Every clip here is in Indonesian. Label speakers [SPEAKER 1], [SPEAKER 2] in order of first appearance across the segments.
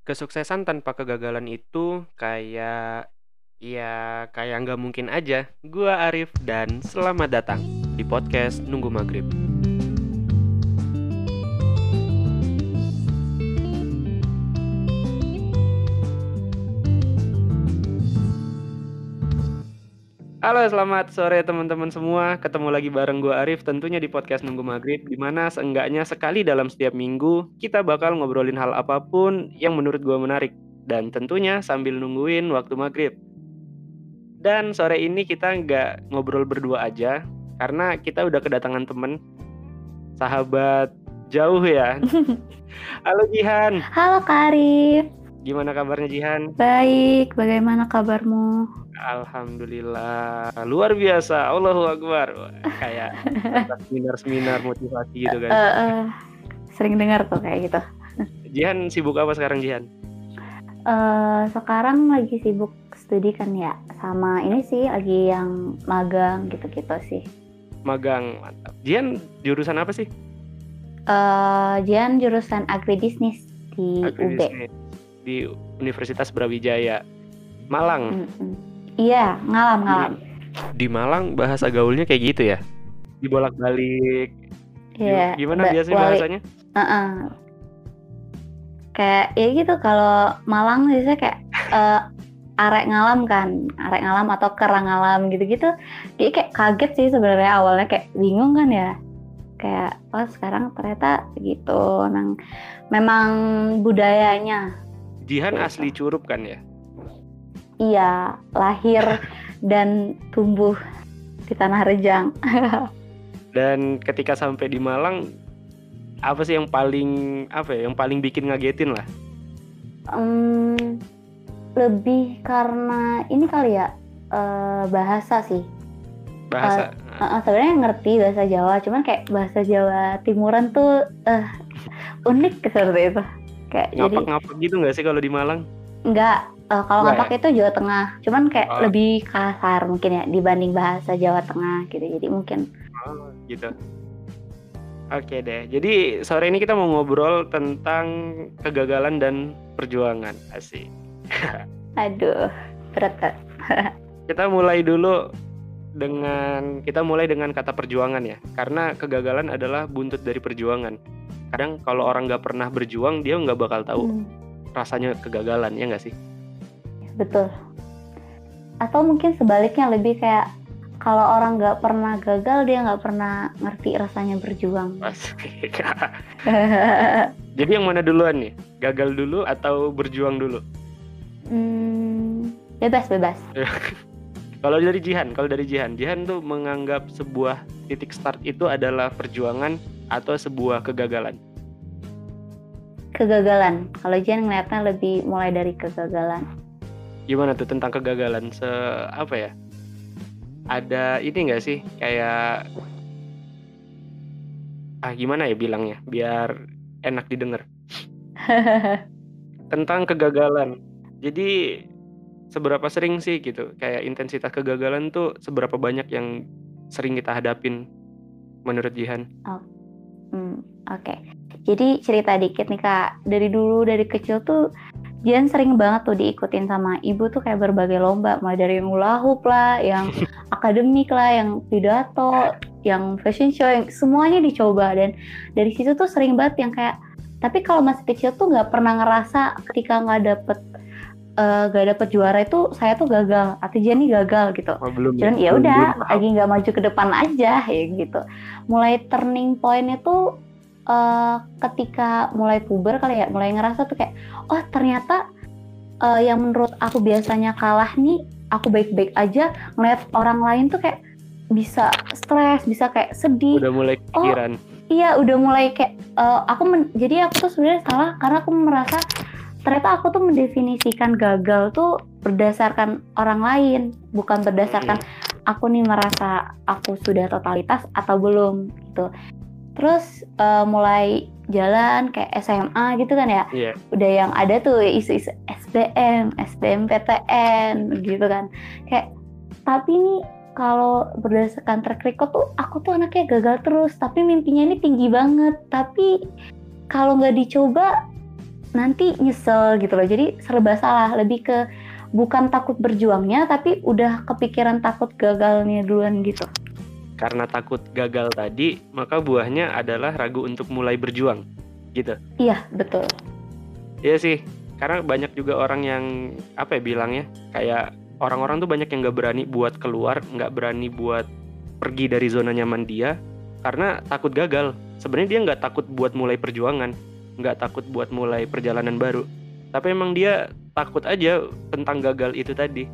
[SPEAKER 1] Kesuksesan tanpa kegagalan itu kayak ya kayak nggak mungkin aja. Gua Arif dan selamat datang di podcast Nunggu Maghrib. Halo, selamat sore teman-teman semua. Ketemu lagi bareng gue Arif tentunya di podcast Nunggu Maghrib di mana seenggaknya sekali dalam setiap minggu kita bakal ngobrolin hal apa pun yang menurut gue menarik dan tentunya sambil nungguin waktu maghrib. Dan sore ini kita nggak ngobrol berdua aja karena kita udah kedatangan temen sahabat jauh ya. Halo Jihan.
[SPEAKER 2] Halo Karif.
[SPEAKER 1] Gimana kabarnya Jihan?
[SPEAKER 2] Baik, bagaimana kabarmu?
[SPEAKER 1] Alhamdulillah, luar biasa. Allahu Akbar. Kayak seminar-seminar motivasi gitu kan.
[SPEAKER 2] Eh, eh, sering dengar tuh kayak gitu.
[SPEAKER 1] Jihan sibuk apa sekarang Jihan?
[SPEAKER 2] Eh, sekarang lagi sibuk studi kan ya, sama ini sih lagi yang magang gitu-gitu sih.
[SPEAKER 1] Magang, mantap. Jihan jurusan apa sih?
[SPEAKER 2] Eh, Jian jurusan agribisnis di UB.
[SPEAKER 1] Agribisnis. Di Universitas Brawijaya, Malang.
[SPEAKER 2] Mm-mm. Iya, ngalam ngalam.
[SPEAKER 1] Di Malang bahasa gaulnya kayak gitu ya? Dibolak-balik.
[SPEAKER 2] Iya.
[SPEAKER 1] Gimana
[SPEAKER 2] ba-
[SPEAKER 1] biasanya
[SPEAKER 2] wali-
[SPEAKER 1] bahasanya?
[SPEAKER 2] Heeh. Kayak ya gitu kalau Malang biasanya kayak eh, arek ngalam kan, arek ngalam atau kerang ngalam gitu-gitu. Jadi kayak kaget sih sebenarnya awalnya kayak bingung kan ya. Kayak oh sekarang ternyata gitu. Memang memang budayanya.
[SPEAKER 1] Jihan
[SPEAKER 2] Gitu.
[SPEAKER 1] asli Curup kan ya?
[SPEAKER 2] Iya, lahir dan tumbuh di tanah Rejang.
[SPEAKER 1] Dan ketika sampai di Malang, apa sih yang paling apa ya? Yang paling bikin ngagetin lah?
[SPEAKER 2] Hmm, lebih karena ini kali ya eh, bahasa sih.
[SPEAKER 1] Bahasa.
[SPEAKER 2] Uh, uh, sebenarnya ngerti bahasa Jawa, cuman kayak bahasa Jawa Timuran tuh eh unik seperti itu. Kayak jadi
[SPEAKER 1] ngapak-ngapak gitu nggak sih kalau di Malang?
[SPEAKER 2] nggak eh, kalau
[SPEAKER 1] Nggak
[SPEAKER 2] ngapak itu Jawa Tengah, cuman kayak
[SPEAKER 1] Oh.
[SPEAKER 2] lebih kasar mungkin ya dibanding bahasa Jawa Tengah gitu. Jadi mungkin
[SPEAKER 1] Oh, gitu. Oke deh. Jadi sore ini kita mau ngobrol tentang kegagalan dan perjuangan. Asik.
[SPEAKER 2] aduh berat Kak.
[SPEAKER 1] Kita mulai dulu dengan kita mulai dengan kata perjuangan ya. Karena kegagalan adalah buntut dari perjuangan. Kadang kalau orang nggak pernah berjuang, dia nggak bakal tahu
[SPEAKER 2] Hmm,
[SPEAKER 1] rasanya kegagalan ya nggak sih?
[SPEAKER 2] Betul. Atau mungkin sebaliknya lebih kayak kalau orang nggak pernah gagal dia nggak pernah ngerti rasanya berjuang.
[SPEAKER 1] Asik. Jadi yang mana duluan nih? Gagal dulu atau berjuang dulu?
[SPEAKER 2] Hmm, bebas bebas.
[SPEAKER 1] Kalau dari Jihan, kalau dari Jihan, Jihan tuh menganggap sebuah titik start itu adalah perjuangan atau sebuah kegagalan.
[SPEAKER 2] Kegagalan. Kalau Jen ngeliatnya lebih mulai dari kegagalan.
[SPEAKER 1] Gimana tuh tentang kegagalan? Se apa ya? Ada ini enggak sih kayak ah gimana ya bilangnya biar enak didengar tentang kegagalan. Jadi seberapa sering sih gitu kayak intensitas kegagalan tuh seberapa banyak yang sering kita hadapin menurut Jihan?
[SPEAKER 2] Hmm, Oke. Jadi cerita dikit nih kak. Dari dulu dari kecil tuh Jen sering banget tuh diikutin sama ibu tuh kayak berbagai lomba, mulai dari yang hula hoop lah, yang akademik lah, yang pidato, yang fashion show, yang semuanya dicoba dan dari situ tuh sering banget yang kayak. Tapi kalau masih kecil tuh nggak pernah ngerasa ketika nggak dapet nggak dapet juara itu saya tuh gagal, atau Jen nih gagal gitu.
[SPEAKER 1] Oh, belum.
[SPEAKER 2] Cuman ya
[SPEAKER 1] Belum-
[SPEAKER 2] udah lagi nggak maju ke depan aja ya gitu. Mulai turning point itu eh, ketika mulai puber kali ya, mulai ngerasa tuh kayak oh ternyata eh, yang menurut aku biasanya kalah nih aku baik-baik aja ngeliat orang lain tuh kayak bisa stres, bisa kayak sedih.
[SPEAKER 1] Udah mulai pikiran.
[SPEAKER 2] Iya, udah mulai kayak eh, aku men- jadi aku tuh sebenarnya salah karena aku merasa ternyata aku tuh mendefinisikan gagal tuh berdasarkan orang lain, bukan berdasarkan aku nih merasa aku sudah totalitas atau belum gitu. Terus eh, mulai jalan kayak SMA gitu kan ya,
[SPEAKER 1] Iya.
[SPEAKER 2] udah yang ada tuh isu-isu SBM, SBMPTN gitu kan. Kayak tapi nih kalau berdasarkan track record tuh aku tuh anaknya gagal terus tapi mimpinya ini tinggi banget tapi kalau nggak dicoba nanti nyesel gitu loh. Jadi serba salah, lebih ke bukan takut berjuangnya tapi udah kepikiran takut gagalnya duluan gitu.
[SPEAKER 1] Karena takut gagal tadi, maka buahnya adalah ragu untuk mulai berjuang. Gitu.
[SPEAKER 2] Iya, betul.
[SPEAKER 1] Iya sih, karena banyak juga orang yang apa ya bilangnya kayak orang-orang tuh banyak yang nggak berani buat keluar, nggak berani buat pergi dari zona nyaman dia karena takut gagal. Sebenarnya dia nggak takut buat mulai perjuangan, nggak takut buat mulai perjalanan baru, tapi emang dia takut aja tentang gagal itu tadi.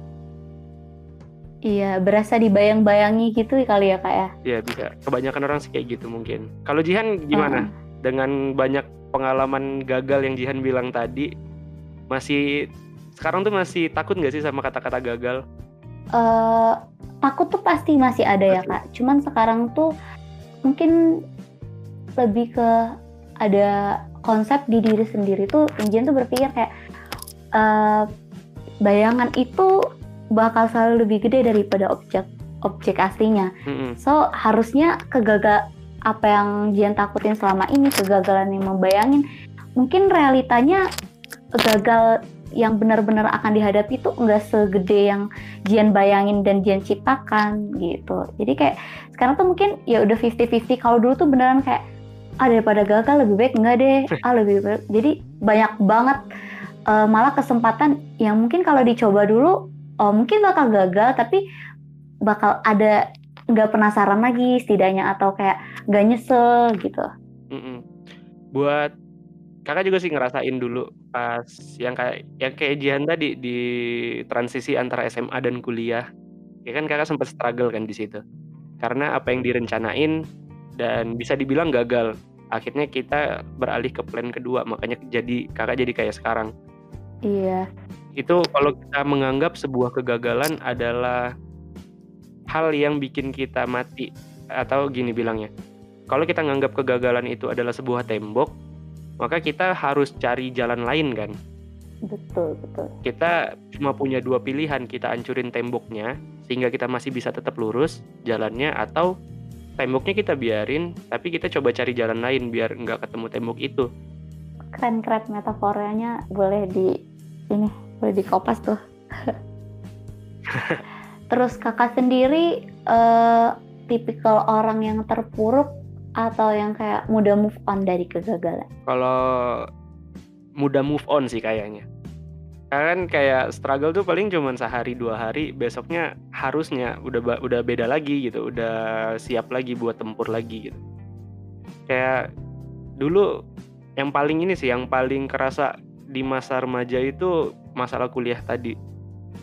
[SPEAKER 2] Iya, berasa dibayang-bayangi gitu kali ya kak ya?
[SPEAKER 1] Iya bisa. Kebanyakan orang sih kayak gitu mungkin. Kalau Jihan gimana? Uh. Dengan banyak pengalaman gagal yang Jihan bilang tadi, masih sekarang tuh masih takut nggak sih sama kata-kata gagal?
[SPEAKER 2] Uh, takut tuh pasti masih ada ya kak. Cuman sekarang tuh mungkin lebih ke ada konsep di diri sendiri tuh Injen tuh berpikir kayak uh, bayangan itu bakal selalu lebih gede daripada objek objek aslinya. Mm-hmm. So harusnya kegagal apa yang Jian takutin selama ini kegagalan yang membayangin mungkin realitanya gagal yang benar-benar akan dihadapi itu enggak segede yang Jian bayangin dan Jian ciptakan gitu. Jadi kayak sekarang tuh mungkin ya udah 50-50 kalau dulu tuh beneran kayak ah daripada gagal lebih baik enggak deh ah lebih baik jadi banyak banget uh, malah kesempatan yang mungkin kalau dicoba dulu oh mungkin bakal gagal tapi bakal ada nggak penasaran lagi setidaknya atau kayak nggak nyesel gitu.
[SPEAKER 1] Mm -mm. buat kakak juga sih ngerasain dulu pas yang kayak yang kayak Jihan tadi di transisi antara SMA dan kuliah. Ya kan kakak sempat struggle kan di situ. Karena apa yang direncanain dan bisa dibilang gagal. Akhirnya kita beralih ke plan kedua makanya jadi kakak jadi kayak sekarang.
[SPEAKER 2] Iya
[SPEAKER 1] itu kalau kita menganggap sebuah kegagalan adalah hal yang bikin kita mati atau gini bilangnya kalau kita menganggap kegagalan itu adalah sebuah tembok maka kita harus cari jalan lain kan?
[SPEAKER 2] Betul betul.
[SPEAKER 1] Kita cuma punya dua pilihan kita hancurin temboknya sehingga kita masih bisa tetap lurus jalannya atau temboknya kita biarin tapi kita coba cari jalan lain biar nggak ketemu tembok itu.
[SPEAKER 2] Keren keren metaforanya boleh di ini boleh dikopas tuh. Terus kakak sendiri uh, tipikal orang yang terpuruk atau yang kayak mudah move on dari kegagalan?
[SPEAKER 1] Kalau mudah move on sih kayaknya. Kan kayak struggle tuh paling cuma sehari dua hari. Besoknya harusnya udah udah beda lagi gitu. Udah siap lagi buat tempur lagi gitu. Kayak dulu yang paling ini sih yang paling kerasa di masa remaja itu masalah kuliah tadi.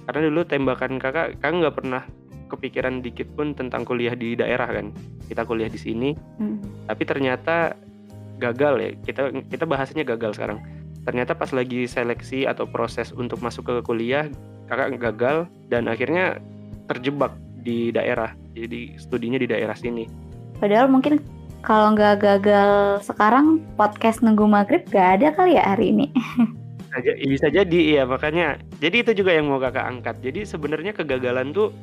[SPEAKER 1] Karena dulu tembakan kakak kakak nggak pernah kepikiran dikit pun tentang kuliah di daerah kan. Kita kuliah di sini hmm. tapi ternyata gagal ya. Kita kita bahasanya gagal sekarang. Ternyata pas lagi seleksi atau proses untuk masuk ke kuliah kakak gagal dan akhirnya terjebak di daerah jadi studinya di daerah sini.
[SPEAKER 2] Padahal mungkin kalau nggak gagal sekarang podcast nunggu maghrib gak ada kali ya hari ini
[SPEAKER 1] bisa jadi iya makanya. Jadi itu juga yang mau kakak angkat. Jadi sebenarnya kegagalan tuh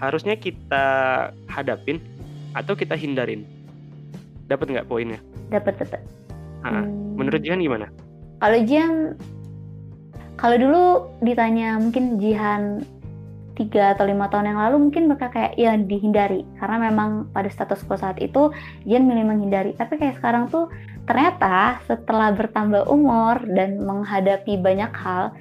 [SPEAKER 1] harusnya kita hadapin atau kita hindarin. Dapat nggak poinnya?
[SPEAKER 2] Dapat dapat
[SPEAKER 1] hmm. menurut Jihan gimana?
[SPEAKER 2] Kalau Jihan, kalau dulu ditanya mungkin Jihan tiga atau lima tahun yang lalu mungkin mereka kayak ya dihindari karena memang pada status quo saat itu Jihan milih menghindari tapi kayak sekarang tuh ternyata setelah bertambah umur dan menghadapi banyak hal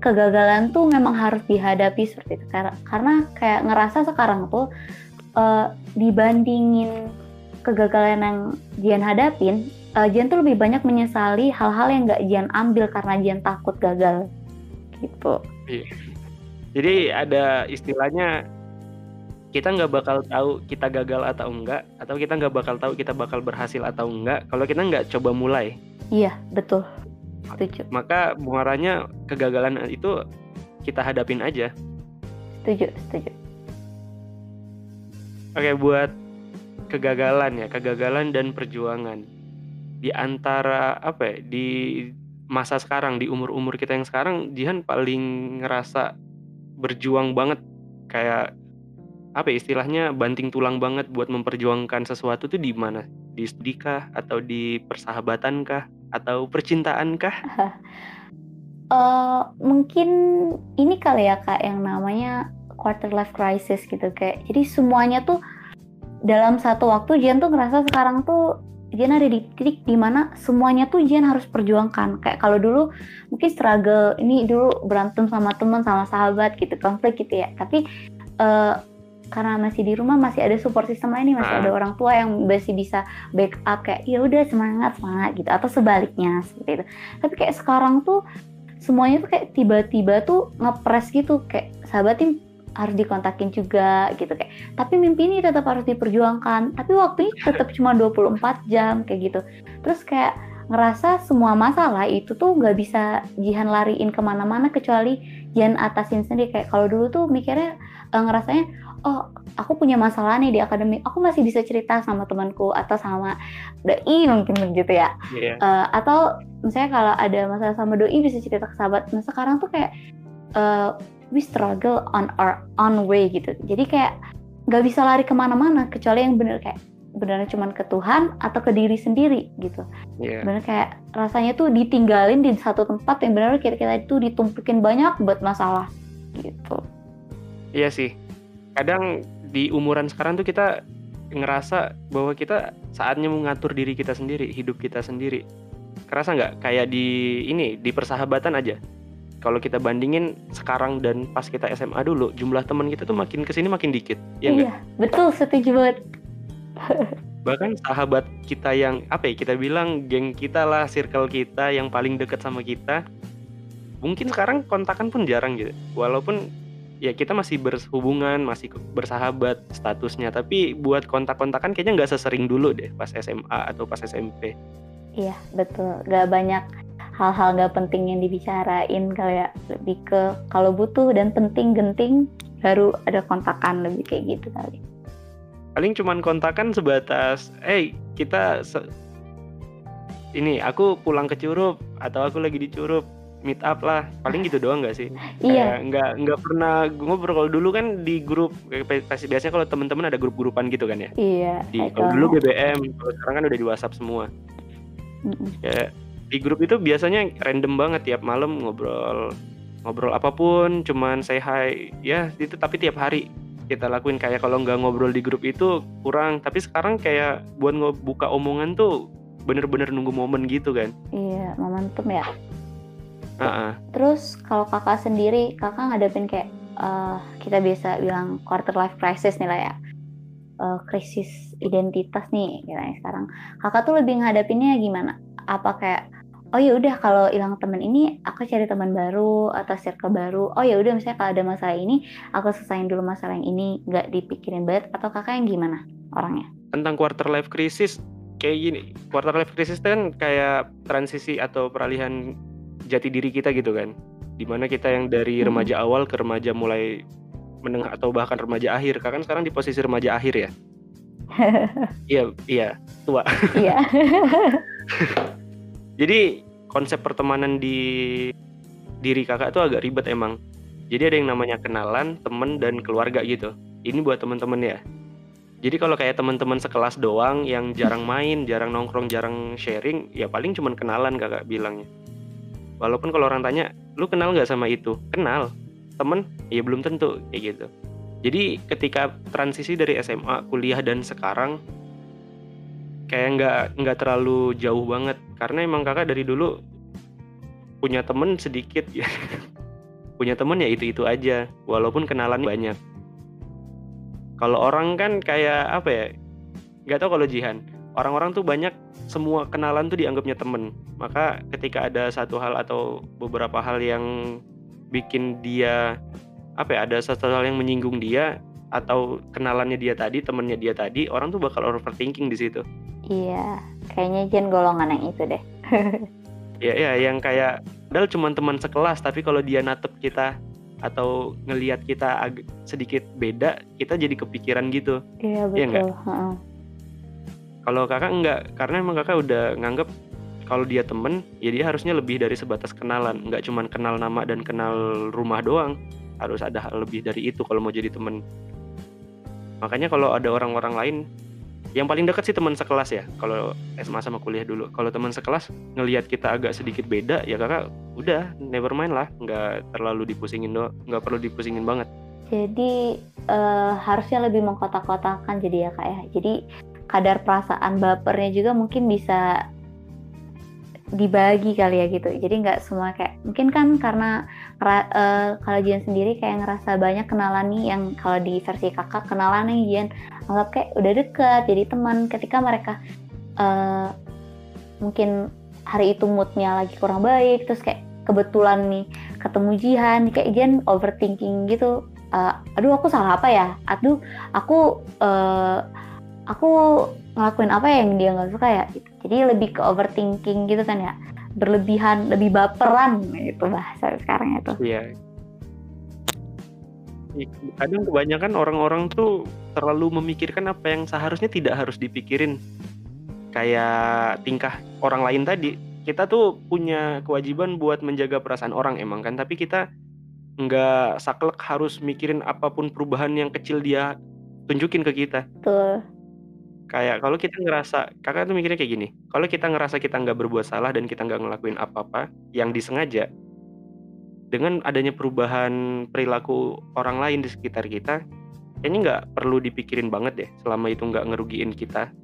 [SPEAKER 2] kegagalan tuh memang harus dihadapi seperti itu karena kayak ngerasa sekarang tuh uh, dibandingin kegagalan yang Jian hadapin uh, Jian tuh lebih banyak menyesali hal-hal yang gak Jian ambil karena Jian takut gagal gitu.
[SPEAKER 1] Iya. Jadi ada istilahnya kita nggak bakal tahu kita gagal atau enggak atau kita nggak bakal tahu kita bakal berhasil atau enggak kalau kita nggak coba mulai.
[SPEAKER 2] Iya betul. Setuju.
[SPEAKER 1] Maka muaranya kegagalan itu kita hadapin aja.
[SPEAKER 2] Setuju, setuju.
[SPEAKER 1] Oke, buat kegagalan ya, kegagalan dan perjuangan di antara apa ya di masa sekarang di umur-umur kita yang sekarang Jihan paling ngerasa berjuang banget. Kayak apa ya, istilahnya banting tulang banget buat memperjuangkan sesuatu tuh di mana? Di studi kah? Atau di persahabatan kah? Atau percintaan kah?
[SPEAKER 2] uh, mungkin ini kali ya kak yang namanya quarter life crisis gitu kayak. Jadi semuanya tuh dalam satu waktu Jian tuh ngerasa sekarang tuh Jian ada di titik di mana semuanya tuh Jian harus perjuangkan. Kayak kalau dulu mungkin struggle ini dulu berantem sama teman sama sahabat gitu konflik gitu ya. Tapi uh, karena masih di rumah masih ada support system lain nih masih ada ah. orang tua yang masih bisa backup kayak ya udah semangat semangat gitu atau sebaliknya seperti itu. Tapi kayak sekarang tuh semuanya tuh kayak tiba-tiba tuh ngepres gitu kayak sahabat tim harus dikontakin juga gitu kayak tapi mimpi ini tetap harus diperjuangkan tapi waktunya tetap cuma 24 jam kayak gitu terus kayak ngerasa semua masalah itu tuh nggak bisa Jihan lariin ke mana-mana kecuali Jihan atasin sendiri kayak kalau dulu tuh mikirnya uh, ngerasanya oh aku punya masalah nih di akademik aku masih bisa cerita sama temanku atau sama doi mungkin begitu ya yeah. Iya. uh, atau misalnya kalau ada masalah sama doi bisa cerita ke sahabat nah sekarang tuh kayak uh, we struggle on our own way gitu jadi kayak nggak bisa lari ke mana-mana kecuali yang bener kayak benar cuma ke Tuhan atau ke diri sendiri gitu. Yeah. Benar kayak rasanya tuh ditinggalin di satu tempat yang benar kita kita itu ditumpukin banyak buat masalah gitu.
[SPEAKER 1] Iya sih. Kadang di umuran sekarang tuh kita ngerasa bahwa kita saatnya mengatur diri kita sendiri, hidup kita sendiri. Kerasa nggak kayak di ini di persahabatan aja. Kalau kita bandingin sekarang dan pas kita SMA dulu, jumlah teman kita tuh makin ke sini makin dikit.
[SPEAKER 2] Ya iya, gak? betul setuju banget
[SPEAKER 1] bahkan sahabat kita yang apa ya kita bilang geng kita lah circle kita yang paling deket sama kita mungkin sekarang kontakan pun jarang gitu walaupun ya kita masih berhubungan masih bersahabat statusnya tapi buat kontak-kontakan kayaknya nggak sesering dulu deh pas SMA atau pas SMP
[SPEAKER 2] iya betul nggak banyak hal-hal nggak penting yang dibicarain kayak lebih ke kalau butuh dan penting genting baru ada kontakan lebih kayak gitu kali.
[SPEAKER 1] Paling cuman kontakan sebatas eh hey, kita se ini aku pulang ke Curup atau aku lagi di Curup meet up lah. Paling gitu doang nggak sih?
[SPEAKER 2] Iya.
[SPEAKER 1] Nggak nggak pernah ngobrol. Kalau dulu kan di grup pasti biasanya kalau teman-teman ada grup-grupan gitu kan ya?
[SPEAKER 2] Iya
[SPEAKER 1] di kalau dulu BBM kalau sekarang kan udah di WhatsApp semua. Mm ya di grup itu biasanya random banget tiap malam ngobrol ngobrol apa pun cuman say hi ya itu tapi tiap hari kita lakuin. Kayak kalau nggak ngobrol di grup itu kurang tapi sekarang kayak buat ngebuka omongan tuh bener-bener nunggu momen gitu kan.
[SPEAKER 2] Iya momentum ya.
[SPEAKER 1] Uh-uh.
[SPEAKER 2] terus kalau kakak sendiri kakak ngadepin kayak uh, kita biasa bilang quarter life crisis nih lah ya. Uh, krisis identitas nih kira sekarang. Kakak tuh lebih ngadepinnya gimana? Apa kayak oh ya udah kalau hilang teman ini aku cari teman baru atau circle baru. Oh ya udah misalnya kalau ada masalah ini aku selesaiin dulu masalah yang ini nggak dipikirin banget. Atau kakak yang gimana orangnya?
[SPEAKER 1] Tentang quarter life crisis kayak gini. Quarter life crisis kan kayak transisi atau peralihan jati diri kita gitu kan. Di mana kita yang dari hmm. remaja awal ke remaja mulai menengah atau bahkan remaja akhir. Kakak kan sekarang di posisi remaja akhir ya? Iya iya. Tua.
[SPEAKER 2] Iya
[SPEAKER 1] Jadi konsep pertemanan di diri kakak tuh agak ribet emang. Jadi ada yang namanya kenalan, temen dan keluarga gitu. Ini buat temen-temen ya. Jadi kalau kayak teman-teman sekelas doang yang jarang main, jarang nongkrong, jarang sharing, ya paling cuman kenalan kakak bilangnya. Walaupun kalau orang tanya, lu kenal nggak sama itu? Kenal. Temen? Ya belum tentu kayak gitu. Jadi ketika transisi dari SMA, kuliah dan sekarang kayak nggak nggak terlalu jauh banget. Karena emang kakak dari dulu punya temen sedikit ya. Punya temen ya itu itu aja walaupun kenalan banyak. Kalau orang kan kayak apa ya nggak tahu kalau Jihan orang-orang tuh banyak semua kenalan tuh dianggapnya temen. Maka ketika ada satu hal atau beberapa hal yang bikin dia apa ya ada satu hal yang menyinggung dia atau kenalannya dia tadi temennya dia tadi orang tuh bakal overthinking di situ
[SPEAKER 2] Iya, kayaknya Jen golongan yang itu deh.
[SPEAKER 1] ya, ya, yang kayak padahal cuma teman sekelas, tapi kalau dia natep kita atau ngelihat kita ag- sedikit beda, kita jadi kepikiran gitu.
[SPEAKER 2] Iya,
[SPEAKER 1] iya
[SPEAKER 2] betul. Ya,
[SPEAKER 1] Kalau kakak enggak, karena emang kakak udah nganggep kalau dia temen, ya dia harusnya lebih dari sebatas kenalan, nggak cuma kenal nama dan kenal rumah doang. Harus ada hal lebih dari itu kalau mau jadi temen. Makanya kalau ada orang-orang lain yang paling dekat sih teman sekelas ya. Kalau SMA sama kuliah dulu. Kalau teman sekelas ngelihat kita agak sedikit beda ya kakak udah never mind lah. Nggak terlalu dipusingin do nggak perlu dipusingin banget.
[SPEAKER 2] Jadi uh, harusnya lebih mengkotak-kotakan jadi ya kak ya. Jadi kadar perasaan bapernya juga mungkin bisa dibagi kali ya gitu. Jadi nggak semua kayak mungkin kan karena uh, kalau Jian sendiri kayak ngerasa banyak kenalan nih yang kalau di versi kakak kenalan nih Jian. Anggap kayak udah deket jadi teman. Ketika mereka uh, mungkin hari itu moodnya lagi kurang baik terus kayak kebetulan nih ketemu Jihan kayak Jian overthinking gitu. Uh, aduh aku salah apa ya? Aduh aku uh, aku ngelakuin apa ya yang dia nggak suka ya? Gitu. Jadi lebih ke overthinking gitu kan ya. Berlebihan lebih baperan itu bahasa sekarang itu.
[SPEAKER 1] Iya. Kadang kebanyakan orang-orang tuh terlalu memikirkan apa yang seharusnya tidak harus dipikirin. Kayak tingkah orang lain tadi. Kita tuh punya kewajiban buat menjaga perasaan orang emang kan. Tapi kita nggak saklek harus mikirin apa pun perubahan yang kecil dia tunjukin ke kita.
[SPEAKER 2] Betul.
[SPEAKER 1] Kayak kalau kita ngerasa Kakak tuh mikirnya kayak gini, kalau kita ngerasa kita nggak berbuat salah dan kita nggak ngelakuin apa-apa yang disengaja, dengan adanya perubahan perilaku orang lain di sekitar kita, kayaknya nggak perlu dipikirin banget deh selama itu nggak ngerugiin kita.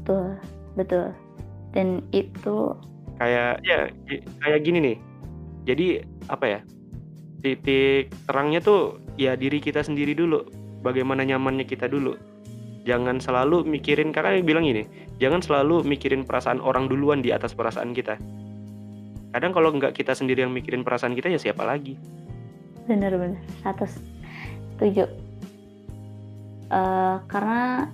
[SPEAKER 2] Betul, betul. Dan itu
[SPEAKER 1] Kayak ya kayak gini nih. Jadi apa ya? Titik terangnya tuh ya diri kita sendiri dulu. Bagaimana nyamannya kita dulu jangan selalu mikirin kakak bilang ini jangan selalu mikirin perasaan orang duluan di atas perasaan kita. Kadang kalau nggak kita sendiri yang mikirin perasaan kita ya siapa lagi?
[SPEAKER 2] Bener-bener satu tujuh uh, karena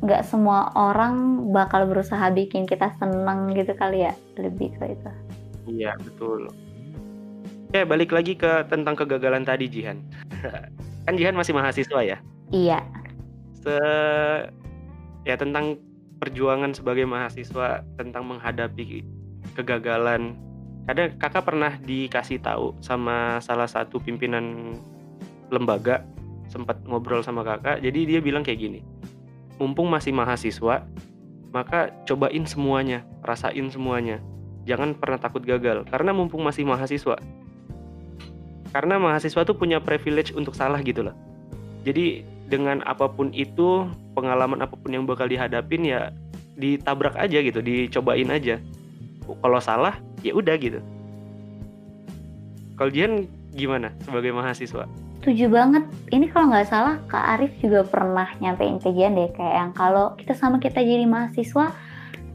[SPEAKER 2] nggak semua orang bakal berusaha bikin kita seneng gitu kali ya lebih ke itu.
[SPEAKER 1] Iya betul. Oke, balik lagi ke tentang kegagalan tadi Jihan. kan Jihan masih mahasiswa ya?
[SPEAKER 2] Iya
[SPEAKER 1] se ya tentang perjuangan sebagai mahasiswa tentang menghadapi kegagalan. Kadang kakak pernah dikasih tahu sama salah satu pimpinan lembaga sempat ngobrol sama kakak. Jadi dia bilang kayak gini, mumpung masih mahasiswa, maka cobain semuanya, rasain semuanya. Jangan pernah takut gagal, karena mumpung masih mahasiswa. Karena mahasiswa tuh punya privilege untuk salah gitu loh. Jadi dengan apa pun itu pengalaman apa pun yang bakal dihadapin ya ditabrak aja gitu dicobain aja. Kalau salah ya udah gitu. Kalau Jihan gimana sebagai mahasiswa?
[SPEAKER 2] Tujuh banget. Ini kalau nggak salah Kak Arif juga pernah nyampein ke Jihan deh kayak yang kalau kita sama kita jadi mahasiswa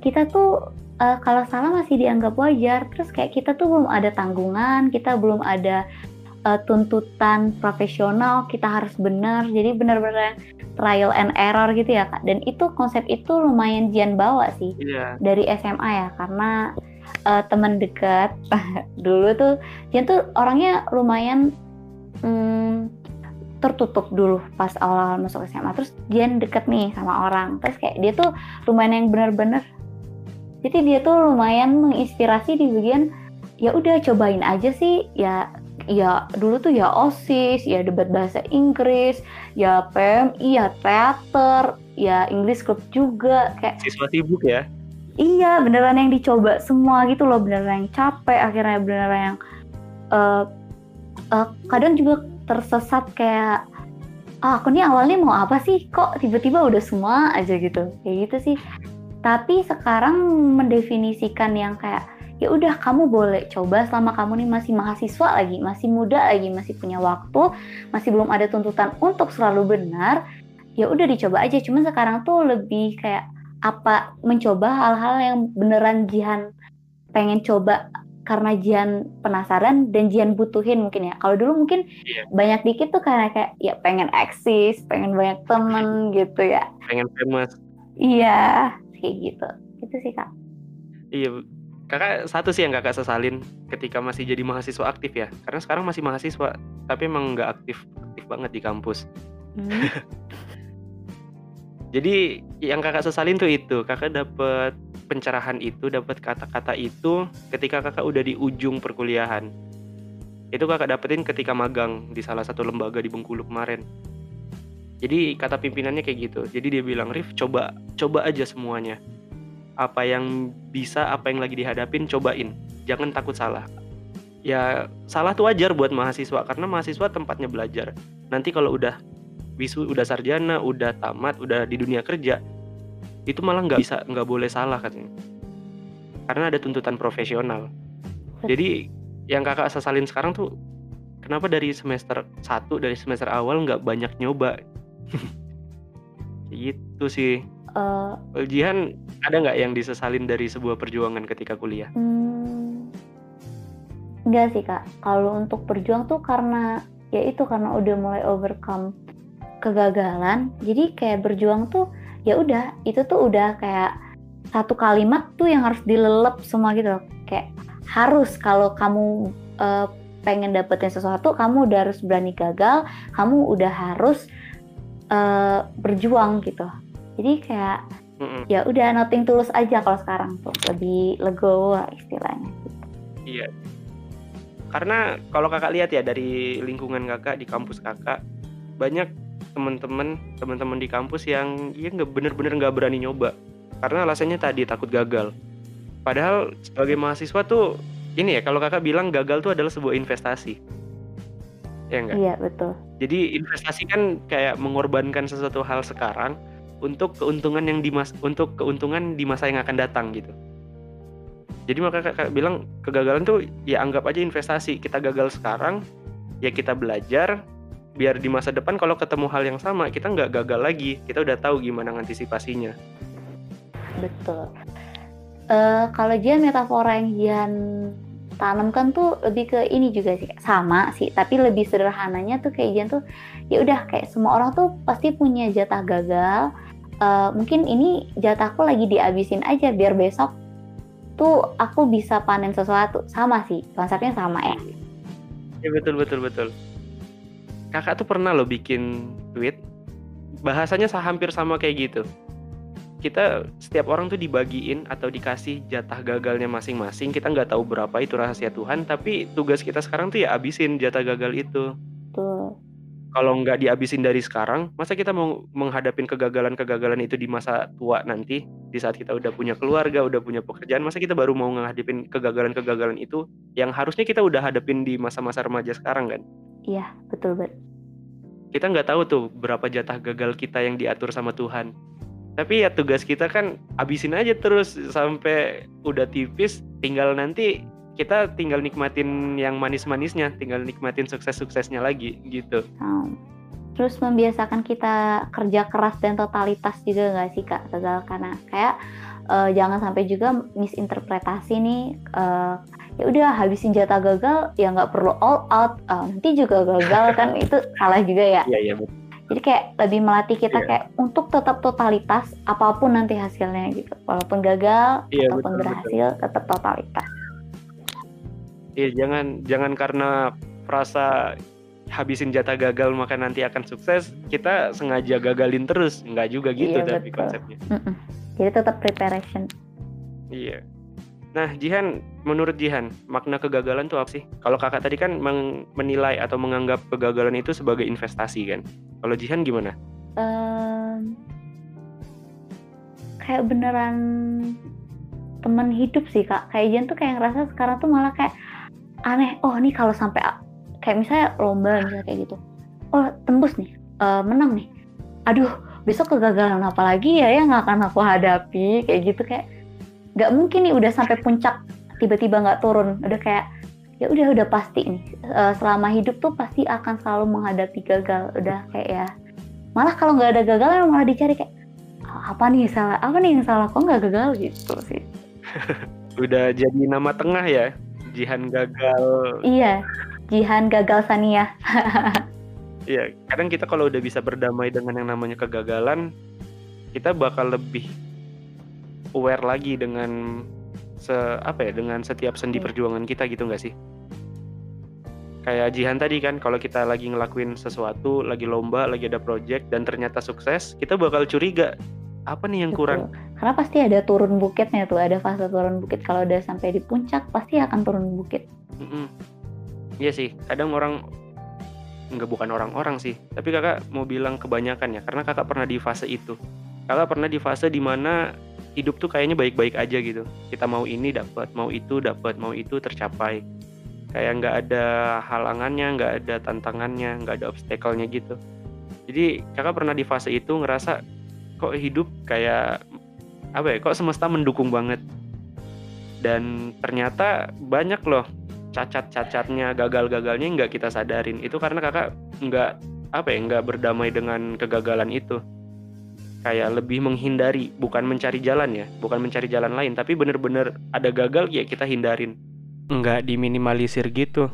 [SPEAKER 2] kita tuh uh, kalau salah masih dianggap wajar. Terus kayak kita tuh belum ada tanggungan kita belum ada uh, tuntutan profesional kita harus benar. Jadi benar-benar trial and error gitu ya kak. Dan itu konsep itu lumayan Jian bawa sih yeah. dari SMA ya karena uh, teman dekat. Dulu tuh Jian tuh orangnya lumayan hmm, tertutup dulu pas awal masuk SMA terus Jian deket nih sama orang. Terus kayak dia tuh lumayan yang benar-benar. Jadi dia tuh lumayan menginspirasi di bagian ya udah cobain aja sih. Ya ya dulu tuh ya OSIS, ya debat bahasa Inggris, ya PMI, ya teater, ya English Club juga kayak
[SPEAKER 1] siswa sibuk ya.
[SPEAKER 2] Iya, beneran yang dicoba semua gitu loh, beneran yang capek, akhirnya beneran yang uh, uh, kadang juga tersesat kayak ah, aku nih awalnya mau apa sih? Kok tiba-tiba udah semua aja gitu? Kayak gitu sih. Tapi sekarang mendefinisikan yang kayak ya udah kamu boleh coba selama kamu nih masih mahasiswa lagi, masih muda lagi, masih punya waktu, masih belum ada tuntutan untuk selalu benar, ya udah dicoba aja. Cuma sekarang tuh lebih kayak apa mencoba hal-hal yang beneran Jihan pengen coba karena Jihan penasaran dan Jihan butuhin mungkin ya. Kalau dulu mungkin yeah. banyak dikit tuh karena kayak ya pengen eksis, pengen banyak temen gitu ya.
[SPEAKER 1] Pengen famous.
[SPEAKER 2] Iya, kayak gitu. Gitu sih kak.
[SPEAKER 1] Iya, kakak satu sih yang kakak sesalin ketika masih jadi mahasiswa aktif ya karena sekarang masih mahasiswa tapi emang nggak aktif aktif banget di kampus hmm. jadi yang kakak sesalin tuh itu kakak dapet pencerahan itu dapat kata-kata itu ketika kakak udah di ujung perkuliahan itu kakak dapetin ketika magang di salah satu lembaga di Bengkulu kemarin Jadi kata pimpinannya kayak gitu. Jadi dia bilang, "Rif, coba coba aja semuanya. Apa yang bisa, apa yang lagi dihadapin, cobain. Jangan takut salah." Ya, salah tuh wajar buat mahasiswa karena mahasiswa tempatnya belajar. Nanti kalau udah wisu, udah sarjana, udah tamat, udah di dunia kerja, itu malah nggak bisa, nggak boleh salah katanya. Karena ada tuntutan profesional. Jadi yang kakak sesalin sekarang tuh kenapa dari semester 1 dari semester awal nggak banyak nyoba gitu sih
[SPEAKER 2] uh,
[SPEAKER 1] Jihan ada nggak yang disesalin dari sebuah perjuangan ketika kuliah?
[SPEAKER 2] Hmm, enggak sih kak. Kalau untuk berjuang tuh karena ya itu karena udah mulai overcome kegagalan. Jadi kayak berjuang tuh ya udah itu tuh udah kayak satu kalimat tuh yang harus dilelep semua gitu loh. Kayak harus kalau kamu uh, pengen dapetin sesuatu kamu udah harus berani gagal kamu udah harus uh, berjuang gitu jadi kayak mm -mm. ya udah nothing tulus aja kalau sekarang tuh lebih legowo istilahnya gitu.
[SPEAKER 1] iya karena kalau kakak lihat ya dari lingkungan kakak di kampus kakak banyak teman-teman teman-teman di kampus yang ya nggak bener-bener nggak berani nyoba karena alasannya tadi takut gagal Padahal sebagai mahasiswa tuh ini ya kalau kakak bilang gagal tuh adalah sebuah investasi. Ya enggak?
[SPEAKER 2] Iya betul.
[SPEAKER 1] Jadi investasi kan kayak mengorbankan sesuatu hal sekarang untuk keuntungan yang di mas untuk keuntungan di masa yang akan datang gitu. Jadi maka kakak bilang kegagalan tuh ya anggap aja investasi. Kita gagal sekarang, ya kita belajar biar di masa depan kalau ketemu hal yang sama kita nggak gagal lagi. Kita udah tahu gimana antisipasinya.
[SPEAKER 2] Betul uh, kalau Jian metafora yang Jian tanamkan tuh lebih ke ini juga sih sama sih tapi lebih sederhananya tuh kayak Jian tuh ya udah kayak semua orang tuh pasti punya jatah gagal. Uh, mungkin ini jatahku lagi dihabisin aja biar besok tuh aku bisa panen sesuatu. Sama sih konsepnya sama ya.
[SPEAKER 1] Ya betul betul betul. Kakak tuh pernah loh bikin tweet. Bahasanya hampir sama kayak gitu. Kita setiap orang tuh dibagiin atau dikasih jatah gagalnya masing-masing. Kita nggak tahu berapa itu rahasia Tuhan tapi tugas kita sekarang tuh ya abisin jatah gagal itu.
[SPEAKER 2] Tuh.
[SPEAKER 1] Kalau nggak dihabisin dari sekarang masa kita mau menghadapin kegagalan-kegagalan itu di masa tua nanti? Di saat kita udah punya keluarga udah punya pekerjaan masa kita baru mau menghadapin kegagalan-kegagalan itu yang harusnya kita udah hadapin di masa-masa remaja sekarang kan?
[SPEAKER 2] Iya betul betul
[SPEAKER 1] kita nggak tahu tuh berapa jatah gagal kita yang diatur sama Tuhan. Tapi ya tugas kita kan abisin aja terus sampai udah tipis tinggal nanti kita tinggal nikmatin yang manis-manisnya tinggal nikmatin sukses-suksesnya lagi gitu
[SPEAKER 2] hmm. terus membiasakan kita kerja keras dan totalitas juga nggak sih kak gagal karena kayak uh, jangan sampai juga misinterpretasi nih uh, ya udah habisin jatah gagal ya nggak perlu all out uh, nanti juga gagal kan itu salah juga ya
[SPEAKER 1] iya iya betul
[SPEAKER 2] jadi kayak lebih melatih kita yeah. kayak untuk tetap totalitas apa pun nanti hasilnya gitu walaupun gagal yeah, ataupun betul, berhasil betul. tetap totalitas
[SPEAKER 1] iya jangan jangan karena frasa habisin jatah gagal maka nanti akan sukses kita sengaja gagalin terus nggak juga gitu yeah, tapi betul. konsepnya
[SPEAKER 2] mm -mm. jadi tetap preparation
[SPEAKER 1] iya Nah, Jihan, menurut Jihan, makna kegagalan itu apa sih? Kalau kakak tadi kan menilai atau menganggap kegagalan itu sebagai investasi kan? Kalau Jihan gimana? Um,
[SPEAKER 2] kayak beneran teman hidup sih kak. Kayak Jihan tuh kayak ngerasa sekarang tuh malah kayak aneh. Oh nih kalau sampai kayak misalnya lomba misalnya kayak gitu. Oh tembus nih, uh, menang nih. Aduh besok kegagalan apa lagi ya yang akan aku hadapi kayak gitu kayak nggak mungkin nih udah sampai puncak tiba-tiba nggak turun udah kayak ya udah udah pasti nih uh, selama hidup tuh pasti akan selalu menghadapi gagal udah kayak ya malah kalau nggak ada gagal malah dicari kayak apa nih salah apa nih yang salah kok nggak gagal gitu sih
[SPEAKER 1] udah jadi nama tengah ya Jihan gagal.
[SPEAKER 2] Iya Jihan gagal Sania.
[SPEAKER 1] Iya, kadang kita kalau udah bisa berdamai dengan yang namanya kegagalan, kita bakal lebih aware lagi dengan se apa ya dengan setiap sendi hmm. perjuangan kita gitu nggak sih? Kayak Jihan tadi kan kalau kita lagi ngelakuin sesuatu lagi lomba lagi ada project dan ternyata sukses kita bakal curiga apa nih yang Betul. kurang
[SPEAKER 2] karena pasti ada turun bukitnya tuh ada fase turun bukit kalau udah sampai di puncak pasti akan turun bukit
[SPEAKER 1] mm -hmm. iya sih kadang orang nggak bukan orang-orang sih, tapi kakak mau bilang kebanyakan ya, karena kakak pernah di fase itu. Kakak pernah di fase di mana hidup tuh kayaknya baik-baik aja gitu. Kita mau ini dapat, mau itu dapat, mau itu tercapai. Kayak nggak ada halangannya, nggak ada tantangannya, nggak ada obstacle-nya gitu. Jadi kakak pernah di fase itu ngerasa kok hidup kayak apa ya? Kok semesta mendukung banget. Dan ternyata banyak loh cacat-cacatnya, gagal-gagalnya nggak kita sadarin. Itu karena kakak nggak apa ya, nggak berdamai dengan kegagalan itu. Kayak lebih menghindari, bukan mencari jalan ya, bukan mencari jalan lain, tapi bener-bener ada gagal ya kita hindarin. Nggak diminimalisir gitu.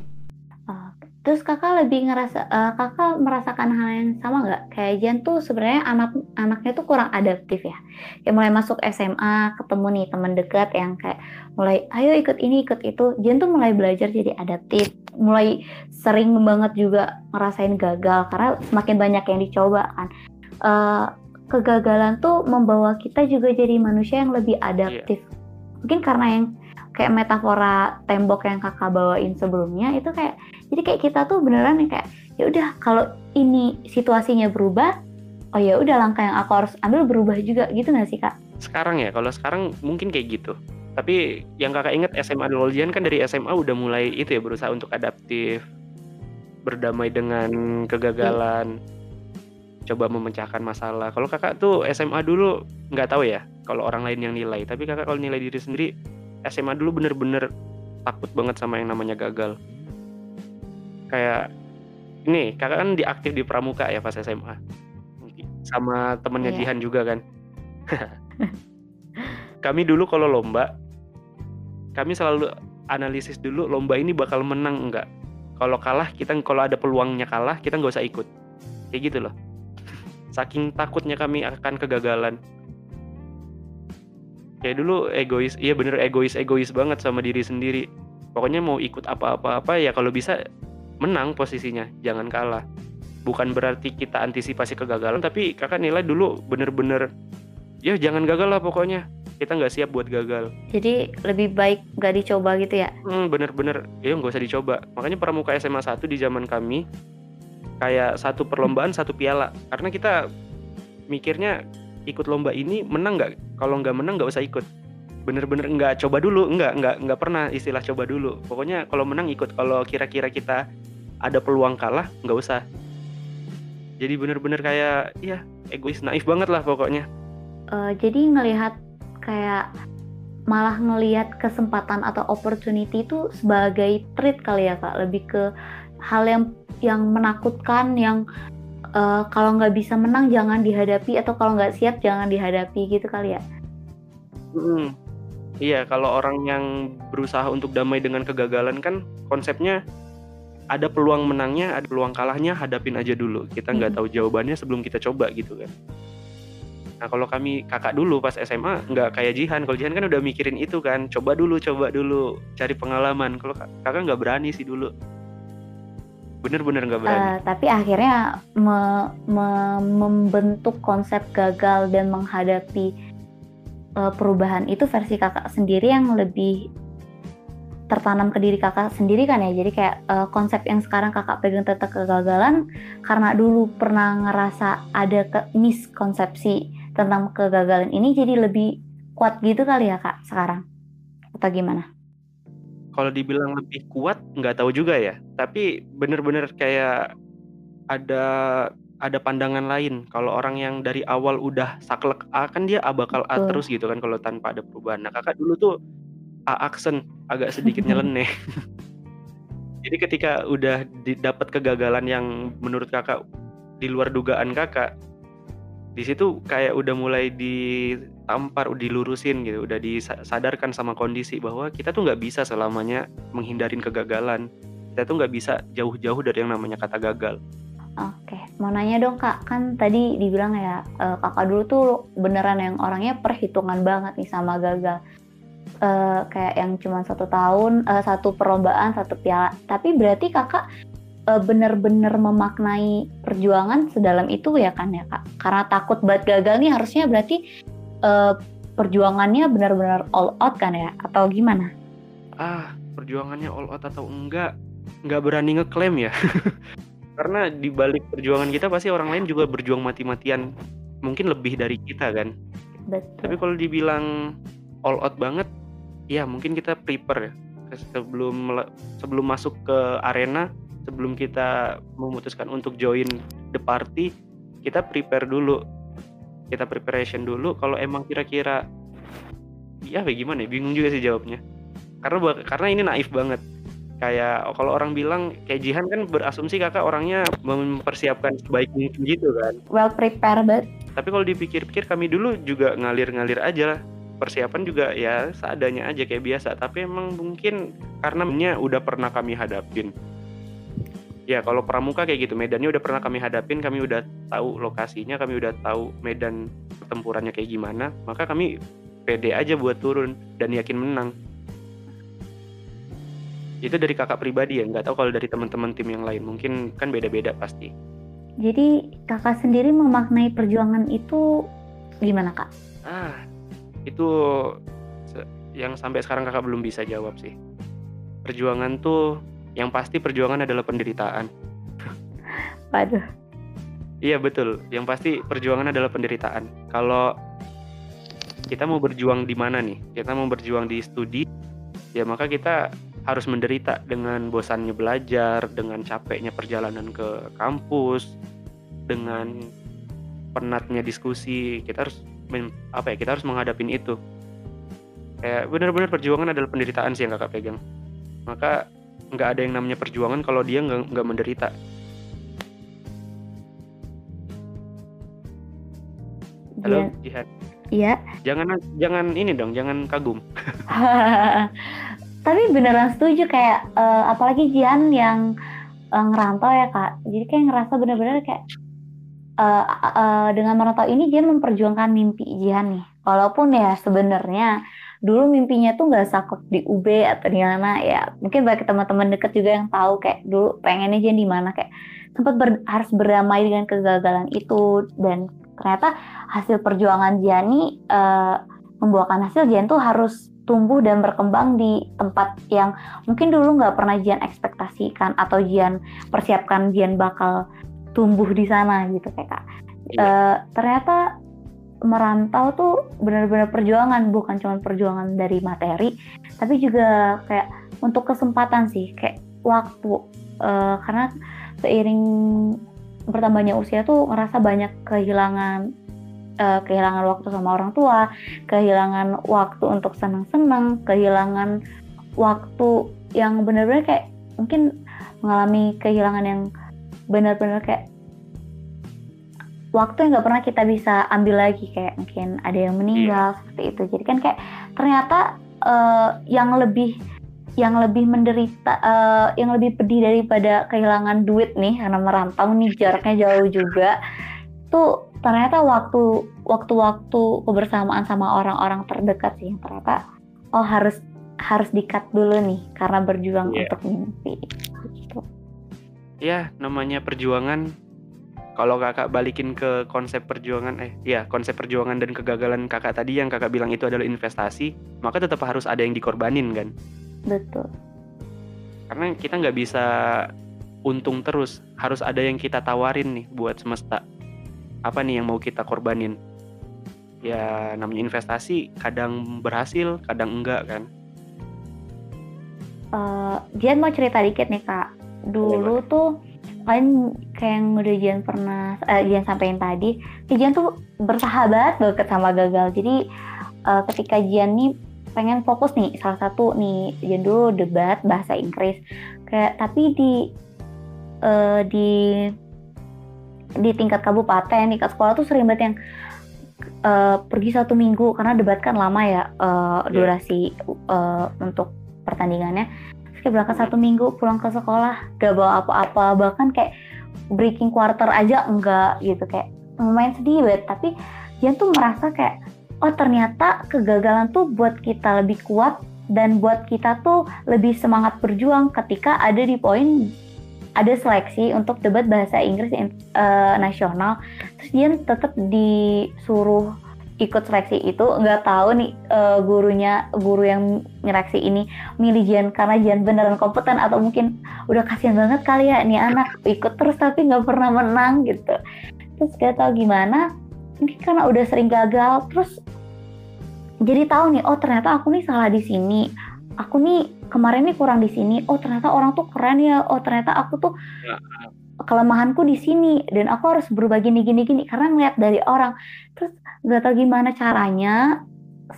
[SPEAKER 2] Terus kakak lebih ngerasa, uh, kakak merasakan hal yang sama nggak? Kayak Jan tuh sebenarnya anak anaknya tuh kurang adaptif ya. Kayak mulai masuk SMA, ketemu nih teman dekat yang kayak mulai, ayo ikut ini, ikut itu. Jan tuh mulai belajar jadi adaptif, mulai sering banget juga ngerasain gagal karena semakin banyak yang dicoba kan. Uh, kegagalan tuh membawa kita juga jadi manusia yang lebih adaptif. Yeah. Mungkin karena yang kayak metafora tembok yang kakak bawain sebelumnya itu kayak jadi kayak kita tuh beneran kayak ya udah kalau ini situasinya berubah oh ya udah langkah yang aku harus ambil berubah juga. Gitu nggak sih kak?
[SPEAKER 1] Sekarang ya kalau sekarang mungkin kayak gitu. Tapi yang kakak inget SMA Loljian kan dari SMA udah mulai itu ya berusaha untuk adaptif berdamai dengan kegagalan ya. coba memecahkan masalah. Kalau kakak tuh SMA dulu nggak tahu ya kalau orang lain yang nilai. Tapi kakak kalau nilai diri sendiri SMA dulu bener-bener takut banget sama yang namanya gagal kayak ini kakak kan diaktif di pramuka ya pas SMA sama temennya yeah. Jihan juga kan. Kami dulu kalau lomba kami selalu analisis dulu lomba ini bakal menang enggak kalau kalah kita kalau ada peluangnya kalah kita nggak usah ikut. Kayak gitu loh. Saking takutnya kami akan kegagalan. Kayak dulu egois iya bener egois egois banget sama diri sendiri. Pokoknya mau ikut apa-apa apa ya kalau bisa menang posisinya jangan kalah. Bukan berarti kita antisipasi kegagalan tapi kakak nilai dulu bener-bener ya jangan gagal lah pokoknya. Kita nggak siap buat gagal.
[SPEAKER 2] Jadi lebih baik nggak dicoba gitu ya?
[SPEAKER 1] Hmm, bener-bener. Ya nggak usah dicoba. Makanya pramuka SMA 1 di zaman kami kayak satu perlombaan satu piala. Karena kita mikirnya ikut lomba ini menang nggak? Kalau nggak menang nggak usah ikut. Bener-bener nggak coba dulu. Nggak nggak nggak pernah istilah coba dulu. Pokoknya kalau menang ikut. Kalau kira-kira kita ada peluang kalah nggak usah. Jadi bener-bener kayak ya egois naif banget lah pokoknya.
[SPEAKER 2] Uh, jadi ngelihat kayak malah ngelihat kesempatan atau opportunity itu sebagai treat kali ya kak? Lebih ke hal yang yang menakutkan yang uh, kalau nggak bisa menang jangan dihadapi atau kalau nggak siap jangan dihadapi gitu kali ya.
[SPEAKER 1] Hmm, iya kalau orang yang berusaha untuk damai dengan kegagalan kan konsepnya ada peluang menangnya, ada peluang kalahnya, hadapin aja dulu. Kita nggak hmm. tahu jawabannya sebelum kita coba gitu kan. Nah kalau kami kakak dulu pas SMA nggak kayak Jihan. Kalau Jihan kan udah mikirin itu kan, coba dulu, coba dulu, cari pengalaman. Kalau kakak nggak berani sih dulu bener-bener nggak berani. Uh,
[SPEAKER 2] tapi akhirnya me, me, membentuk konsep gagal dan menghadapi uh, perubahan itu versi kakak sendiri yang lebih tertanam ke diri kakak sendiri kan ya. Jadi kayak uh, konsep yang sekarang kakak pegang tentang kegagalan karena dulu pernah ngerasa ada ke miskonsepsi tentang kegagalan ini jadi lebih kuat gitu kali ya kak sekarang? Atau gimana?
[SPEAKER 1] kalau dibilang lebih kuat nggak tahu juga ya. Tapi bener-bener kayak ada ada pandangan lain. Kalau orang yang dari awal udah saklek A kan dia A bakal A terus gitu kan kalau tanpa ada perubahan. Nah kakak dulu tuh aksen agak sedikit nyeleneh jadi ketika udah dapat kegagalan yang menurut kakak di luar dugaan kakak di situ kayak udah mulai ditampar, dilurusin gitu, udah disadarkan sama kondisi bahwa kita tuh nggak bisa selamanya menghindarin kegagalan. Kita tuh nggak bisa jauh-jauh dari yang namanya kata gagal.
[SPEAKER 2] Oke, mau nanya dong kak, kan tadi dibilang ya uh, kakak dulu tuh beneran yang orangnya perhitungan banget nih sama gagal. Uh, kayak yang cuma satu tahun, uh, satu perlombaan, satu piala. Tapi berarti kakak uh, benar-benar memaknai perjuangan sedalam itu ya kan ya kak? Karena takut banget gagal nih harusnya berarti uh, perjuangannya benar-benar all out kan ya? Atau gimana?
[SPEAKER 1] Ah perjuangannya all out atau enggak nggak berani ngeklaim ya. Karena di balik perjuangan kita pasti orang lain juga berjuang mati-matian. Mungkin lebih dari kita kan.
[SPEAKER 2] Betul.
[SPEAKER 1] Tapi kalau dibilang all out banget ya mungkin kita prepare ya. Sebelum sebelum masuk ke arena sebelum kita memutuskan untuk join the party kita prepare dulu. Kita preparation dulu kalau emang kira-kira ya kayak gimana ya bingung juga sih jawabnya. Karena karena ini naif banget. Kayak oh, kalau orang bilang kayak Jihan kan berasumsi kakak orangnya mempersiapkan sebaik mungkin gitu kan.
[SPEAKER 2] Well prepared but
[SPEAKER 1] tapi kalau dipikir-pikir kami dulu juga ngalir-ngalir aja lah persiapan juga ya seadanya aja kayak biasa. Tapi emang mungkin karena udah pernah kami hadapin. Ya kalau pramuka kayak gitu medannya udah pernah kami hadapin kami udah tahu lokasinya kami udah tahu medan pertempurannya kayak gimana maka kami pede aja buat turun dan yakin menang. Itu dari kakak pribadi ya nggak tahu kalau dari teman-teman tim yang lain mungkin kan beda-beda pasti.
[SPEAKER 2] Jadi kakak sendiri memaknai perjuangan itu gimana kak?
[SPEAKER 1] Ah, itu yang sampai sekarang kakak belum bisa jawab sih. Perjuangan tuh, yang pasti perjuangan adalah penderitaan.
[SPEAKER 2] waduh
[SPEAKER 1] Iya betul, yang pasti perjuangan adalah penderitaan. Kalau kita mau berjuang di mana nih? Kita mau berjuang di studi, ya maka kita harus menderita dengan bosannya belajar, dengan capeknya perjalanan ke kampus, dengan penatnya diskusi. Kita harus apa ya? Kita harus menghadapin itu. Kayak benar-benar perjuangan adalah penderitaan sih yang kakak pegang. Maka nggak ada yang namanya perjuangan kalau dia nggak nggak menderita. Halo,
[SPEAKER 2] Jian-
[SPEAKER 1] Jihan.
[SPEAKER 2] iya
[SPEAKER 1] Jangan jangan ini dong, jangan kagum.
[SPEAKER 2] tapi beneran setuju kayak eh, apalagi Jian yang eh, ngerantau ya kak jadi kayak ngerasa bener-bener kayak eh, eh, dengan merantau ini Jian memperjuangkan mimpi Jian nih. Walaupun ya sebenarnya dulu mimpinya tuh nggak saklek di UB atau di mana ya mungkin bagi teman-teman deket juga yang tahu kayak dulu pengennya Jian di mana kayak sempat ber- harus berdamai dengan kegagalan itu. Dan ternyata hasil perjuangan Jian nih eh, membuahkan hasil Jian tuh harus tumbuh dan berkembang di tempat yang mungkin dulu nggak pernah Jian ekspektasikan atau Jian persiapkan Jian bakal tumbuh di sana gitu kayak kak.
[SPEAKER 1] Iya.
[SPEAKER 2] Eh, ternyata merantau tuh benar-benar perjuangan bukan cuma perjuangan dari materi tapi juga kayak untuk kesempatan sih kayak waktu Eh, karena seiring bertambahnya usia tuh ngerasa banyak kehilangan eh, kehilangan waktu sama orang tua kehilangan waktu untuk senang-senang, kehilangan waktu yang benar-benar kayak mungkin mengalami kehilangan yang benar-benar kayak waktu yang nggak pernah kita bisa ambil lagi kayak mungkin ada yang meninggal seperti itu. Jadi kan kayak ternyata eh, yang lebih yang lebih menderita, eh, yang lebih pedih daripada kehilangan duit nih karena merantau nih jaraknya jauh juga tuh ternyata waktu waktu-waktu kebersamaan sama orang-orang terdekat sih yang ternyata oh harus harus dikat dulu nih karena berjuang
[SPEAKER 1] Iya.
[SPEAKER 2] untuk mimpi.
[SPEAKER 1] Ya, namanya perjuangan. Kalau kakak balikin ke konsep perjuangan, eh, ya konsep perjuangan dan kegagalan kakak tadi yang kakak bilang itu adalah investasi, maka tetap harus ada yang dikorbanin kan?
[SPEAKER 2] betul
[SPEAKER 1] Karena kita nggak bisa untung terus, harus ada yang kita tawarin nih buat semesta. Apa nih yang mau kita korbanin? Ya namanya investasi, kadang berhasil, kadang enggak kan?
[SPEAKER 2] Eh, Jian mau cerita dikit nih kak dulu tuh kan kayak yang udah Jian pernah eh, Jian sampaikan tadi Jian tuh bersahabat banget sama gagal. Jadi eh, ketika Jian nih pengen fokus nih salah satu nih Jian dulu debat bahasa Inggris. Kayak tapi di eh, di di tingkat kabupaten tingkat sekolah tuh sering banget yang eh, pergi satu minggu karena debat kan lama ya eh, durasi eh, untuk pertandingannya kayak berangkat satu minggu pulang ke sekolah gak bawa apa-apa. Bahkan kayak breaking quarter aja enggak gitu kayak lumayan sedih banget. Tapi dia tuh merasa kayak oh ternyata kegagalan tuh buat kita lebih kuat dan buat kita tuh lebih semangat berjuang ketika ada di poin ada seleksi untuk debat bahasa Inggris in- eh, nasional. Terus dia tetap disuruh ikut seleksi itu nggak tahu nih uh, gurunya guru yang nyeleksi ini milih Jian karena Jian beneran kompeten atau mungkin udah kasihan banget kali ya nih anak ikut terus tapi nggak pernah menang gitu terus gak tahu gimana mungkin karena udah sering gagal terus jadi tahu nih oh ternyata aku nih salah di sini aku nih kemarin nih kurang di sini oh ternyata orang tuh keren ya oh ternyata aku tuh ya. Kelemahanku di sini dan aku harus berubah gini gini gini karena ngeliat dari orang. Terus nggak tahu gimana caranya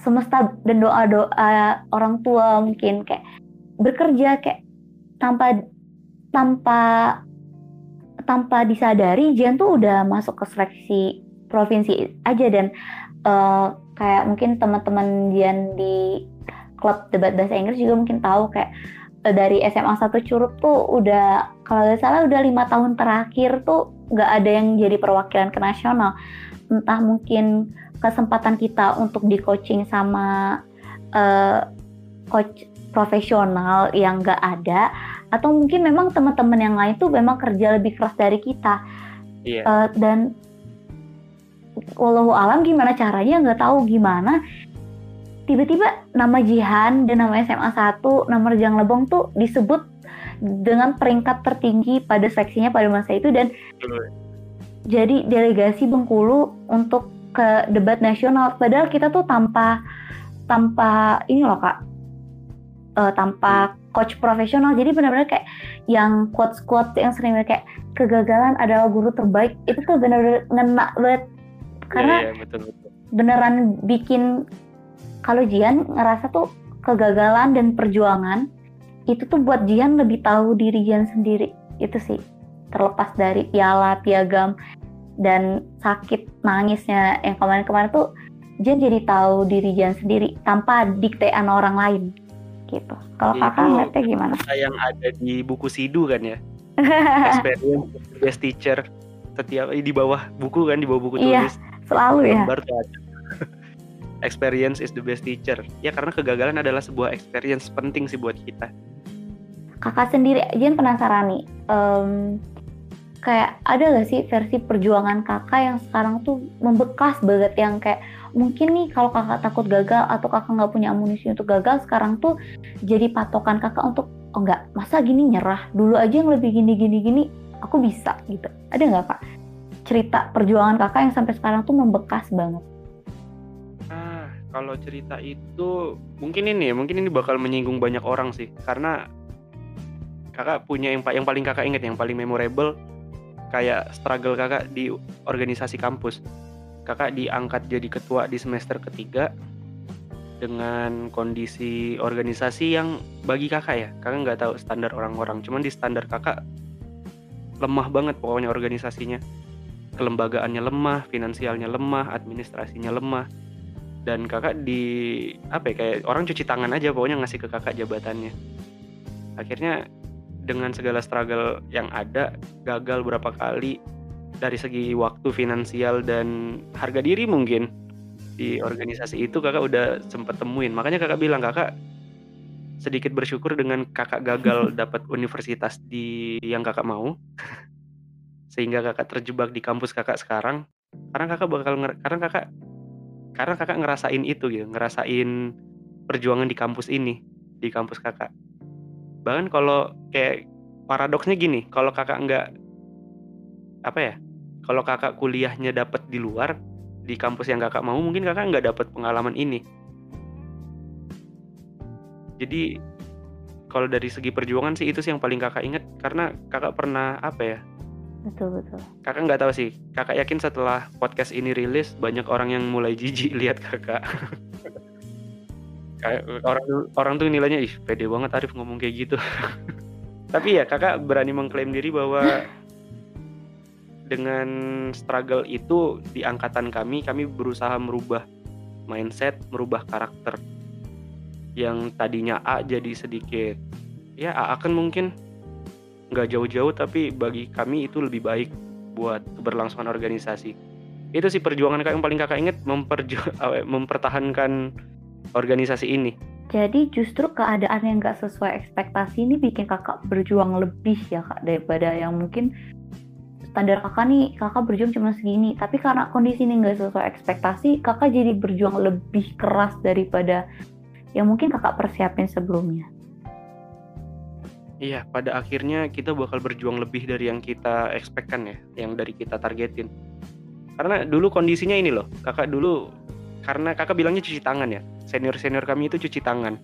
[SPEAKER 2] semesta dan doa doa orang tua mungkin kayak bekerja kayak tanpa tanpa tanpa disadari Jian tuh udah masuk ke seleksi provinsi aja dan uh, kayak mungkin teman-teman Jian di klub debat bahasa Inggris juga mungkin tahu kayak dari SMA 1 Curup tuh udah kalau nggak salah udah lima tahun terakhir tuh nggak ada yang jadi perwakilan ke nasional entah mungkin kesempatan kita untuk di coaching sama uh, coach profesional yang nggak ada atau mungkin memang teman-teman yang lain tuh memang kerja lebih keras dari kita yeah. Iya. uh, dan walau alam gimana caranya nggak tahu gimana tiba-tiba nama Jihan dan nama SMA 1 nama Rejang Lebong tuh disebut dengan peringkat tertinggi pada seksinya pada masa itu dan jadi delegasi Bengkulu untuk ke debat nasional. Padahal kita tuh tanpa tanpa ini loh kak. Uh, tanpa coach profesional. Jadi benar-benar kayak yang quotes quotes yang sering kayak kegagalan adalah guru terbaik itu tuh benar-benar ngena banget. Karena yeah, yeah, betul, betul. beneran bikin kalau Jian ngerasa tuh kegagalan dan perjuangan itu tuh buat Jian lebih tahu diri Jian sendiri itu sih terlepas dari piala piagam dan sakit nangisnya yang kemarin-kemarin tuh Jian jadi tahu diri Jian sendiri tanpa diktean orang lain gitu. Kalau kakak ngeliatnya gimana?
[SPEAKER 1] Yang ada di buku Sidu kan ya. Experience best teacher setiap di bawah buku kan di bawah buku
[SPEAKER 2] iya, tulis. selalu ya.
[SPEAKER 1] Experience is the best teacher. Ya karena kegagalan adalah sebuah experience penting sih buat kita.
[SPEAKER 2] Kakak sendiri, Jen penasaran nih. Um, kayak ada gak sih versi perjuangan kakak yang sekarang tuh membekas banget yang kayak mungkin nih kalau kakak takut gagal atau kakak nggak punya amunisi untuk gagal sekarang tuh jadi patokan kakak untuk oh enggak masa gini nyerah dulu aja yang lebih gini gini gini aku bisa gitu ada nggak kak cerita perjuangan kakak yang sampai sekarang tuh membekas banget
[SPEAKER 1] kalau cerita itu mungkin ini mungkin ini bakal menyinggung banyak orang sih karena kakak punya yang yang paling kakak inget yang paling memorable kayak struggle kakak di organisasi kampus. Kakak diangkat jadi ketua di semester ketiga dengan kondisi organisasi yang bagi kakak ya, kakak nggak tahu standar orang-orang, cuman di standar kakak lemah banget pokoknya organisasinya. Kelembagaannya lemah, finansialnya lemah, administrasinya lemah. Dan kakak di apa ya kayak orang cuci tangan aja pokoknya ngasih ke kakak jabatannya. Akhirnya dengan segala struggle yang ada gagal berapa kali dari segi waktu finansial dan harga diri mungkin di organisasi itu kakak udah sempet temuin. Makanya kakak bilang kakak sedikit bersyukur dengan kakak gagal dapat universitas di yang kakak mau. Sehingga kakak terjebak di kampus kakak sekarang. Karena kakak bakal karena kakak karena kakak ngerasain itu gitu ngerasain perjuangan di kampus ini di kampus kakak. Bahkan kalau kayak paradoksnya gini kalau kakak nggak apa ya kalau kakak kuliahnya dapat di luar di kampus yang kakak mau mungkin kakak nggak dapat pengalaman ini. Jadi kalau dari segi perjuangan sih itu sih yang paling kakak inget karena kakak pernah apa ya
[SPEAKER 2] betul betul.
[SPEAKER 1] Kakak nggak tahu sih. Kakak yakin setelah podcast ini rilis banyak orang yang mulai jijik lihat kakak. Kayak orang orang tuh nilainya ih pede banget Arif ngomong kayak gitu. Tapi ya kakak berani mengklaim diri bahwa dengan struggle itu di angkatan kami kami berusaha merubah mindset merubah karakter. Yang tadinya A jadi sedikit ya A akan mungkin nggak jauh-jauh tapi bagi kami itu lebih baik buat keberlangsungan organisasi. Itu sih perjuangan kakak yang paling kakak inget mempertahankan organisasi ini.
[SPEAKER 2] Jadi justru keadaan yang gak sesuai ekspektasi ini bikin kakak berjuang lebih ya kak daripada yang mungkin standar kakak nih kakak berjuang cuma segini. Tapi karena kondisi ini nggak sesuai ekspektasi kakak jadi berjuang lebih keras daripada yang mungkin kakak persiapin sebelumnya
[SPEAKER 1] Iya, pada akhirnya kita bakal berjuang lebih dari yang kita ekspekkan ya, yang dari kita targetin. Karena dulu kondisinya ini loh, kakak dulu karena kakak bilangnya cuci tangan ya, senior-senior kami itu cuci tangan.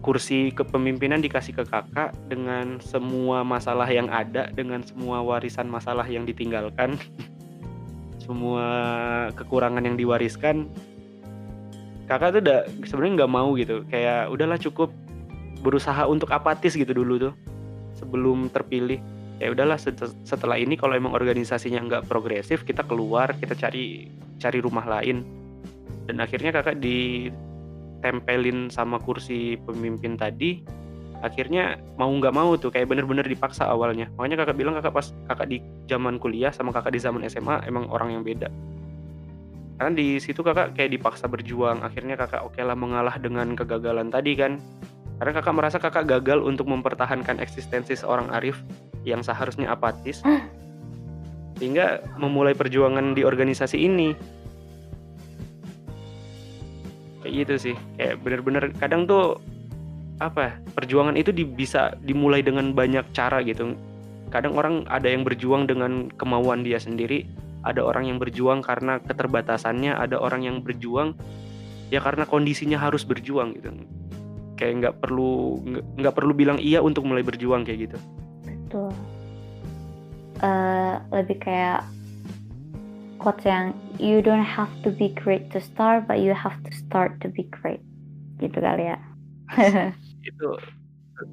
[SPEAKER 1] Kursi kepemimpinan dikasih ke kakak dengan semua masalah yang ada, dengan semua warisan masalah yang ditinggalkan, semua kekurangan yang diwariskan. Kakak tuh udah sebenarnya nggak mau gitu, kayak udahlah cukup berusaha untuk apatis gitu dulu tuh. Sebelum terpilih. Ya udahlah setelah ini kalau emang organisasinya nggak progresif kita keluar kita cari cari rumah lain. Dan akhirnya kakak ditempelin sama kursi pemimpin tadi akhirnya mau nggak mau tuh kayak bener-bener dipaksa awalnya. Makanya kakak bilang kakak pas kakak di zaman kuliah sama kakak di zaman SMA emang orang yang beda. Karena di situ kakak kayak dipaksa berjuang akhirnya kakak oke lah mengalah dengan kegagalan tadi kan karena kakak merasa kakak gagal untuk mempertahankan eksistensi seorang Arif yang seharusnya apatis, sehingga memulai perjuangan di organisasi ini. Kayak gitu sih, kayak bener-bener kadang tuh apa perjuangan itu di, bisa dimulai dengan banyak cara gitu. Kadang orang ada yang berjuang dengan kemauan dia sendiri, ada orang yang berjuang karena keterbatasannya, ada orang yang berjuang ya karena kondisinya harus berjuang gitu kayak nggak perlu nggak perlu bilang iya untuk mulai berjuang kayak gitu.
[SPEAKER 2] Betul. Uh, lebih kayak quotes yang you don't have to be great to start but you have to start to be great. Gitu kali ya.
[SPEAKER 1] Itu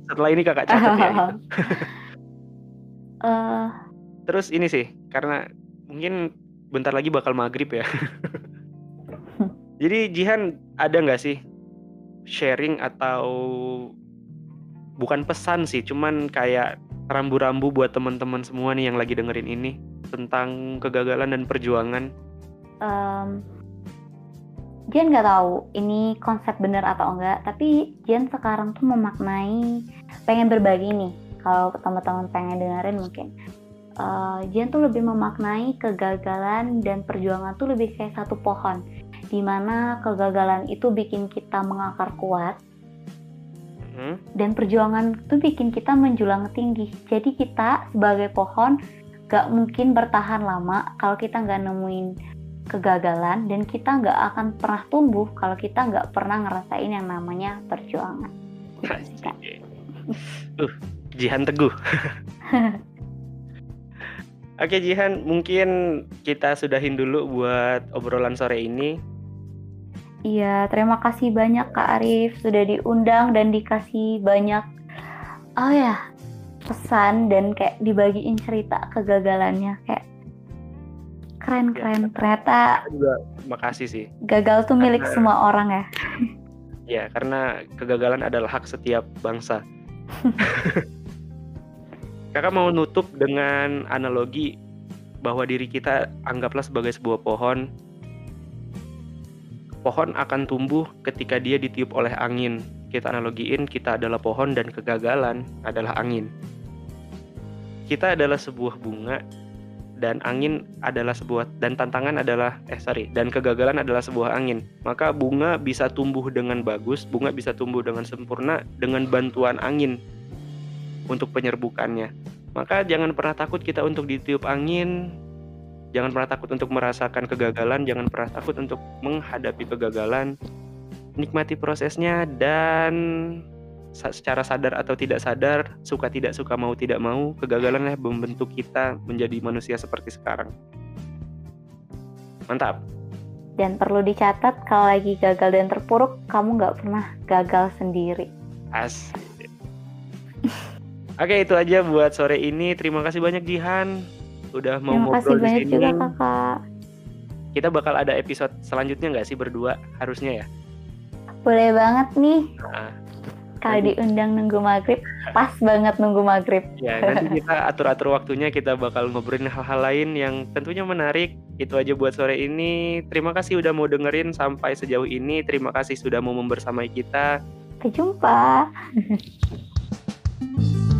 [SPEAKER 1] setelah ini kakak catat ya. Gitu.
[SPEAKER 2] uh,
[SPEAKER 1] terus ini sih karena mungkin bentar lagi bakal maghrib ya. Jadi Jihan ada nggak sih sharing atau bukan pesan sih, cuman kayak rambu-rambu buat teman-teman semua nih yang lagi dengerin ini tentang kegagalan dan perjuangan?
[SPEAKER 2] Um, Jen nggak tahu ini konsep bener atau enggak, tapi Jen sekarang tuh memaknai pengen berbagi nih. Kalau teman-teman pengen dengerin mungkin. Uh, Jen tuh lebih memaknai kegagalan dan perjuangan tuh lebih kayak satu pohon di mana kegagalan itu bikin kita mengakar kuat hmm? dan perjuangan itu bikin kita menjulang tinggi. Jadi kita sebagai pohon gak mungkin bertahan lama kalau kita nggak nemuin kegagalan dan kita nggak akan pernah tumbuh kalau kita nggak pernah ngerasain yang namanya perjuangan.
[SPEAKER 1] uh, Jihan teguh. Oke Jihan, mungkin kita sudahin dulu buat obrolan sore ini.
[SPEAKER 2] Iya, terima kasih banyak Kak Arif. Sudah diundang dan dikasih banyak oh ya pesan dan kayak dibagiin cerita kegagalannya. Kayak keren keren. ya, ternyata
[SPEAKER 1] juga makasih sih.
[SPEAKER 2] gagal tuh milik karena, semua orang ya.
[SPEAKER 1] Ya karena kegagalan adalah hak setiap bangsa. Kakak mau nutup dengan analogi bahwa diri kita anggaplah sebagai sebuah pohon pohon akan tumbuh ketika dia ditiup oleh angin. Kita analogiin, kita adalah pohon dan kegagalan adalah angin. Kita adalah sebuah bunga dan angin adalah sebuah dan tantangan adalah eh sorry dan kegagalan adalah sebuah angin. Maka bunga bisa tumbuh dengan bagus, bunga bisa tumbuh dengan sempurna dengan bantuan angin untuk penyerbukannya. Maka jangan pernah takut kita untuk ditiup angin, Jangan pernah takut untuk merasakan kegagalan, jangan pernah takut untuk menghadapi kegagalan. Nikmati prosesnya dan secara sadar atau tidak sadar, suka tidak suka mau tidak mau, kegagalan membentuk kita menjadi manusia seperti sekarang. Mantap.
[SPEAKER 2] Dan perlu dicatat kalau lagi gagal dan terpuruk, kamu nggak pernah gagal sendiri.
[SPEAKER 1] As. Oke itu aja buat sore ini. Terima kasih banyak Jihan udah mau
[SPEAKER 2] Terima ngobrol di sini. Juga, kakak.
[SPEAKER 1] Kita bakal ada episode selanjutnya nggak sih berdua harusnya ya?
[SPEAKER 2] Boleh banget nih. Nah, Kalau diundang nunggu maghrib, pas banget nunggu maghrib.
[SPEAKER 1] Ya nanti kita atur-atur waktunya kita bakal ngobrolin hal-hal lain yang tentunya menarik. Itu aja buat sore ini. Terima kasih udah mau dengerin sampai sejauh ini. Terima kasih sudah mau membersamai kita.
[SPEAKER 2] Sampai jumpa.